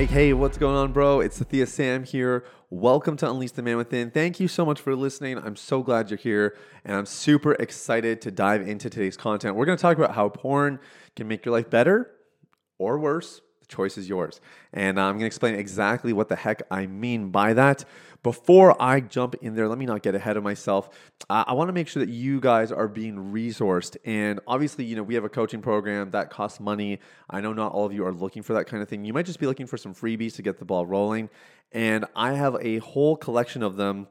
Hey, hey, what's going on, bro? It's Thea Sam here. Welcome to Unleash the Man Within. Thank you so much for listening. I'm so glad you're here, and I'm super excited to dive into today's content. We're going to talk about how porn can make your life better or worse. Choice is yours. And I'm going to explain exactly what the heck I mean by that. Before I jump in there, let me not get ahead of myself. Uh, I want to make sure that you guys are being resourced. And obviously, you know, we have a coaching program that costs money. I know not all of you are looking for that kind of thing. You might just be looking for some freebies to get the ball rolling. And I have a whole collection of them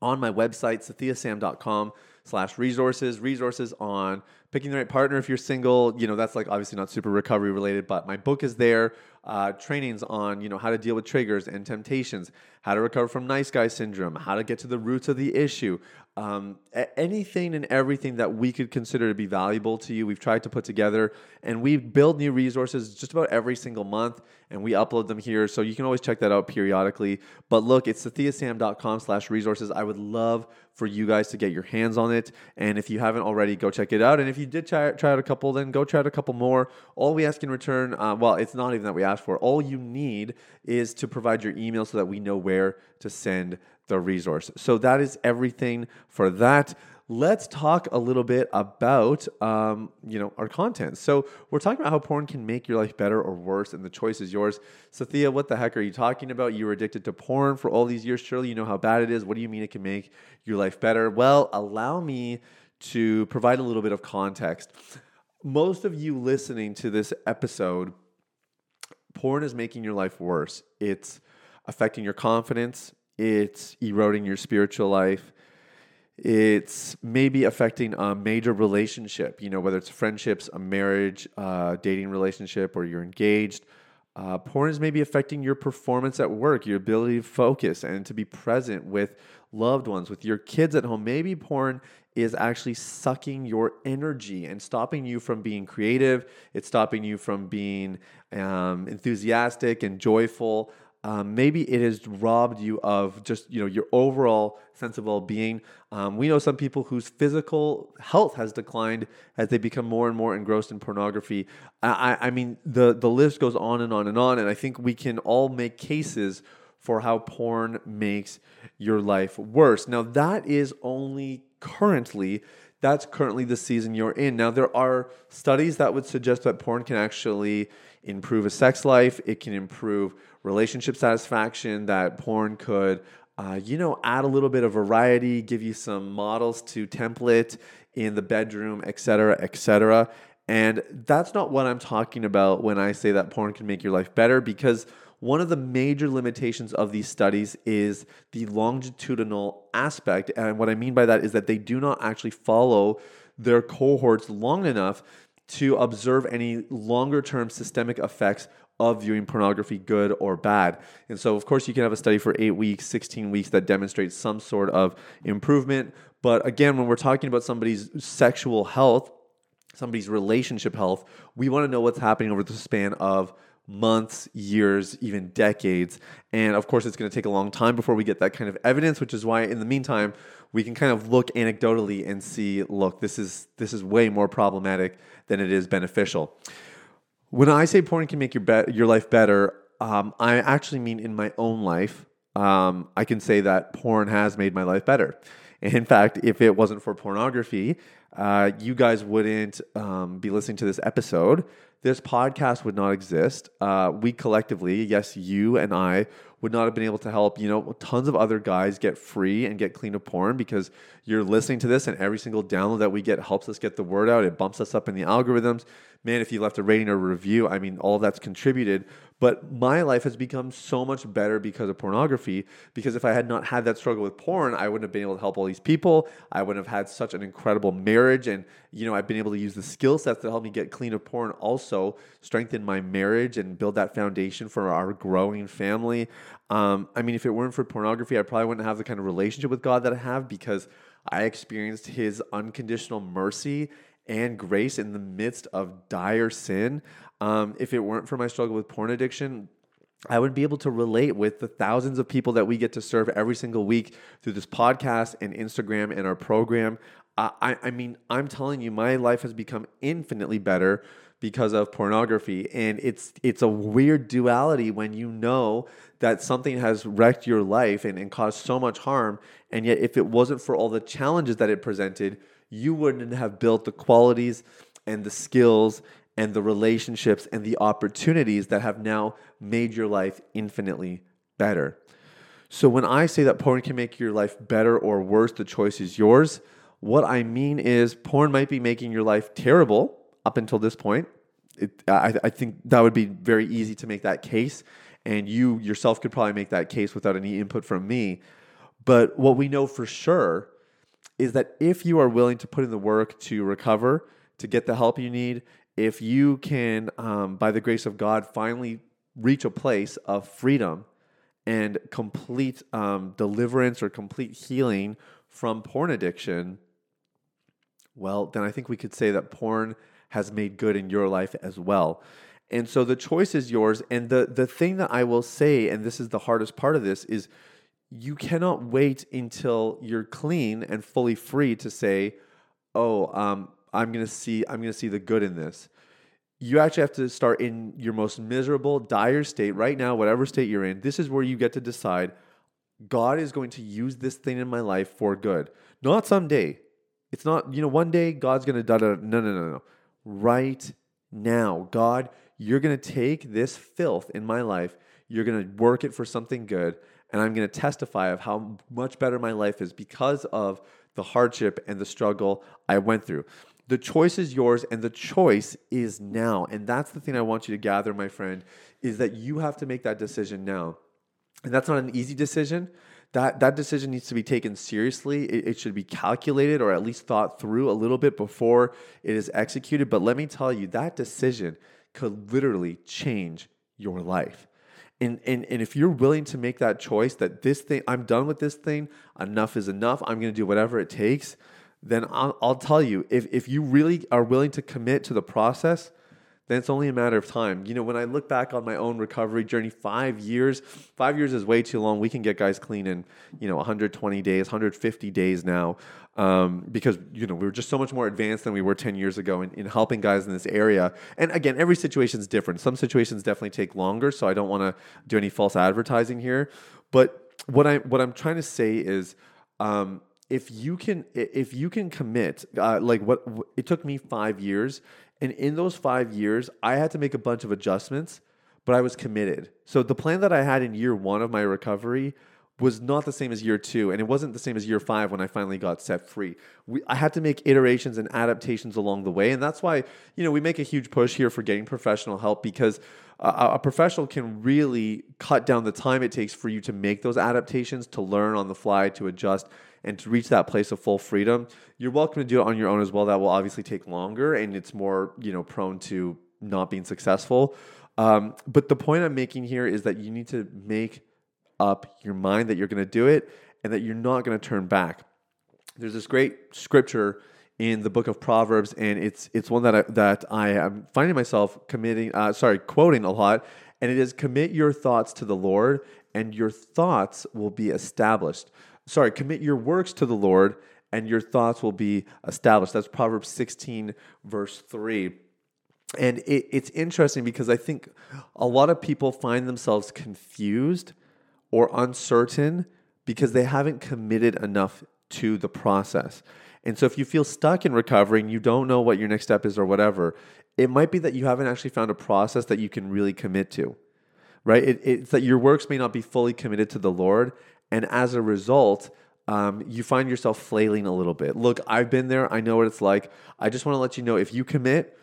on my website, sathiyasam.com slash resources, resources on picking the right partner if you're single. You know, that's like obviously not super recovery related, but my book is there. Uh, trainings on, you know, how to deal with triggers and temptations, how to recover from nice guy syndrome, how to get to the roots of the issue, um, anything and everything that we could consider to be valuable to you, we've tried to put together, and we build new resources just about every single month, and we upload them here, so you can always check that out periodically. But look, it's sathiyasam.com/resources. I would love for you guys to get your hands on it, and if you haven't already, go check it out. And if you did try, try out a couple, then go try out a couple more. All we ask in return, uh, well, it's not even that we ask for. All you need is to provide your email so that we know where to send the resource. So that is everything for that. Let's talk a little bit about um, you know our content. So we're talking about how porn can make your life better or worse, and the choice is yours. Sathiya, what the heck are you talking about? You were addicted to porn for all these years. Surely you know how bad it is. What do you mean it can make your life better? Well, allow me to provide a little bit of context. Most of you listening to this episode, porn is making your life worse. It's affecting your confidence it's eroding your spiritual life. It's maybe affecting a major relationship, you know, whether it's friendships, a marriage, uh, dating relationship, or you're engaged. Uh, porn is maybe affecting your performance at work, your ability to focus and to be present with loved ones, with your kids at home. Maybe porn is actually sucking your energy and stopping you from being creative. It's stopping you from being um, enthusiastic and joyful um, maybe it has robbed you of just you know your overall sense of well-being. Um, we know some people whose physical health has declined as they become more and more engrossed in pornography. I, I mean the, the list goes on and on and on and i think we can all make cases for how porn makes your life worse. Now that is only currently that's currently the season you're in. Now there are studies that would suggest that porn can actually improve a sex life. It can improve relationship satisfaction that porn could uh, you know add a little bit of variety give you some models to template in the bedroom etc etc and that's not what i'm talking about when i say that porn can make your life better because one of the major limitations of these studies is the longitudinal aspect and what i mean by that is that they do not actually follow their cohorts long enough to observe any longer term systemic effects of viewing pornography, good or bad. And so, of course, you can have a study for eight weeks, 16 weeks that demonstrates some sort of improvement. But again, when we're talking about somebody's sexual health, somebody's relationship health, we want to know what's happening over the span of months, years, even decades. And of course, it's going to take a long time before we get that kind of evidence, which is why in the meantime, we can kind of look anecdotally and see, look, this is this is way more problematic than it is beneficial. When I say porn can make your be- your life better, um, I actually mean in my own life. Um, I can say that porn has made my life better. In fact, if it wasn't for pornography, uh, you guys wouldn't um, be listening to this episode. This podcast would not exist. Uh, we collectively, yes, you and I, would not have been able to help, you know, tons of other guys get free and get clean of porn because you're listening to this and every single download that we get helps us get the word out. It bumps us up in the algorithms. Man, if you left a rating or a review, I mean, all of that's contributed. But my life has become so much better because of pornography. Because if I had not had that struggle with porn, I wouldn't have been able to help all these people. I wouldn't have had such an incredible marriage. And, you know, I've been able to use the skill sets that help me get clean of porn also also strengthen my marriage and build that foundation for our growing family. Um, I mean, if it weren't for pornography, I probably wouldn't have the kind of relationship with God that I have because I experienced His unconditional mercy and grace in the midst of dire sin. Um, if it weren't for my struggle with porn addiction, I would be able to relate with the thousands of people that we get to serve every single week through this podcast and Instagram and our program. I, I mean, I'm telling you, my life has become infinitely better because of pornography, and it's it's a weird duality when you know that something has wrecked your life and, and caused so much harm, and yet if it wasn't for all the challenges that it presented, you wouldn't have built the qualities and the skills and the relationships and the opportunities that have now made your life infinitely better. So when I say that porn can make your life better or worse, the choice is yours. What I mean is, porn might be making your life terrible up until this point. It, I, I think that would be very easy to make that case, and you yourself could probably make that case without any input from me. But what we know for sure is that if you are willing to put in the work to recover, to get the help you need, if you can, um, by the grace of God, finally reach a place of freedom and complete um, deliverance or complete healing from porn addiction, well, then I think we could say that porn has made good in your life as well. And so the choice is yours. And the, the thing that I will say, and this is the hardest part of this, is you cannot wait until you're clean and fully free to say, oh, um, I'm gonna see, I'm gonna see the good in this. You actually have to start in your most miserable, dire state right now, whatever state you're in. This is where you get to decide God is going to use this thing in my life for good. Not someday, it's not, you know, one day God's going to da da. No, no, no, no. Right now, God, you're going to take this filth in my life, you're going to work it for something good, and I'm going to testify of how much better my life is because of the hardship and the struggle I went through. The choice is yours, and the choice is now. And that's the thing I want you to gather, my friend, is that you have to make that decision now. And that's not an easy decision that that decision needs to be taken seriously. It, it, should be calculated or at least thought through a little bit before it is executed. But let me tell you, that decision could literally change your life. And, and, and if you're willing to make that choice that this thing, I'm done with this thing, enough is enough, I'm to do whatever it takes, then I'll, I'll tell you, if, if you really are willing to commit to the process, then it's only a matter of time. You know, when I look back on my own recovery journey, five years, five years is way too long. We can get guys clean in, you know, 120 days, 150 days now, um, because, you know, we were just so much more advanced than we were 10 years ago in, in helping guys in this area. And again, every situation is different. Some situations definitely take longer, so I don't want to do any false advertising here. But what I what I'm trying to say is, um, if you can if you can commit uh, like what it took me five years and in those five years, I had to make a bunch of adjustments, but I was committed. So the plan that I had in year one of my recovery was not the same as year two, and it wasn't the same as year five when I finally got set free. We, I had to make iterations and adaptations along the way, and that's why you know we make a huge push here for getting professional help because uh, a professional can really cut down the time it takes for you to make those adaptations, to learn on the fly, to adjust, and to reach that place of full freedom, you're welcome to do it on your own as well. That will obviously take longer and it's more, you know, prone to not being successful. Um, but the point I'm making here is that you need to make up your mind that you're going to do it and that you're not going to turn back. There's this great scripture in the book of Proverbs, and it's it's one that I, that I am finding myself committing, uh, sorry, quoting a lot, and it is commit your thoughts to the Lord, and your thoughts will be established sorry, commit your works to the Lord and your thoughts will be established. That's Proverbs 16, verse 3. And it, it's interesting because I think a lot of people find themselves confused or uncertain because they haven't committed enough to the process. And so if you feel stuck in recovery and you don't know what your next step is or whatever, it might be that you haven't actually found a process that you can really commit to, right? It, it's that your works may not be fully committed to the Lord. And as a result, um, you find yourself flailing a little bit. Look, I've been there. I know what it's like. I just want to let you know if you commit,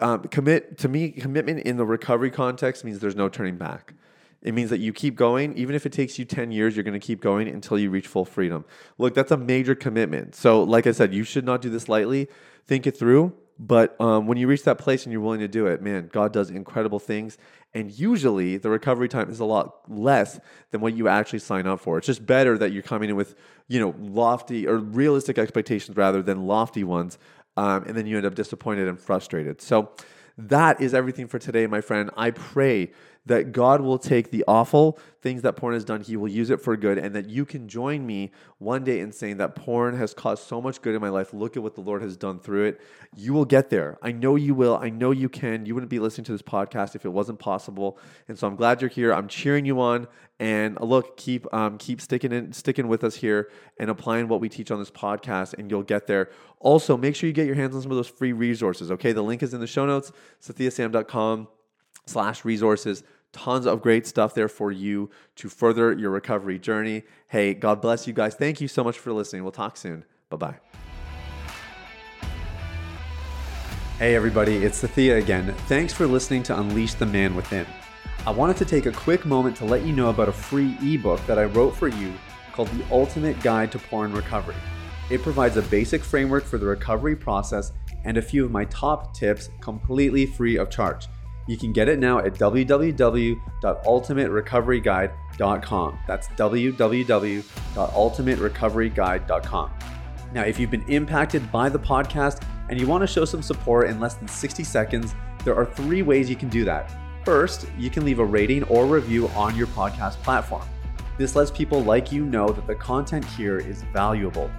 um, commit to me, commitment in the recovery context means there's no turning back. It means that you keep going. Even if it takes you 10 years, you're going to keep going until you reach full freedom. Look, that's a major commitment. So, like I said, you should not do this lightly. Think it through. But um, when you reach that place and you're willing to do it, man, God does incredible things. And usually the recovery time is a lot less than what you actually sign up for. It's just better that you're coming in with, you know, lofty or realistic expectations rather than lofty ones. Um, and then you end up disappointed and frustrated. So that is everything for today, my friend. I pray that God will take the awful things that porn has done, He will use it for good, and that you can join me one day in saying that porn has caused so much good in my life. Look at what the Lord has done through it. You will get there. I know you will. I know you can. You wouldn't be listening to this podcast if it wasn't possible. And so I'm glad you're here. I'm cheering you on. And uh, look, keep um, keep sticking in, sticking with us here and applying what we teach on this podcast, and you'll get there. Also, make sure you get your hands on some of those free resources. Okay, the link is in the show notes, sathiyasam.com slash resources. Tons of great stuff there for you to further your recovery journey. Hey, God bless you guys. Thank you so much for listening. We'll talk soon. Bye bye. Hey, everybody, it's Sathiya again. Thanks for listening to Unleash the Man Within. I wanted to take a quick moment to let you know about a free ebook that I wrote for you called The Ultimate Guide to Porn Recovery. It provides a basic framework for the recovery process and a few of my top tips completely free of charge. You can get it now at www.ultimaterecoveryguide.com. That's www.ultimaterecoveryguide.com. Now, if you've been impacted by the podcast and you want to show some support in less than 60 seconds, there are three ways you can do that. First, you can leave a rating or review on your podcast platform. This lets people like you know that the content here is valuable.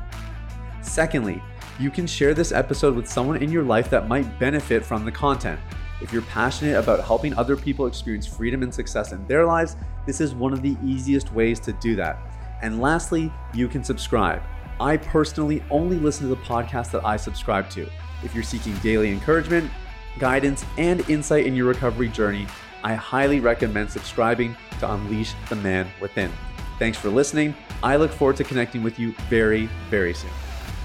Secondly, you can share this episode with someone in your life that might benefit from the content. If you're passionate about helping other people experience freedom and success in their lives, this is one of the easiest ways to do that. And lastly, you can subscribe. I personally only listen to the podcast that I subscribe to. If you're seeking daily encouragement, guidance, and insight in your recovery journey, I highly recommend subscribing to Unleash the Man Within. Thanks for listening. I look forward to connecting with you very, very soon.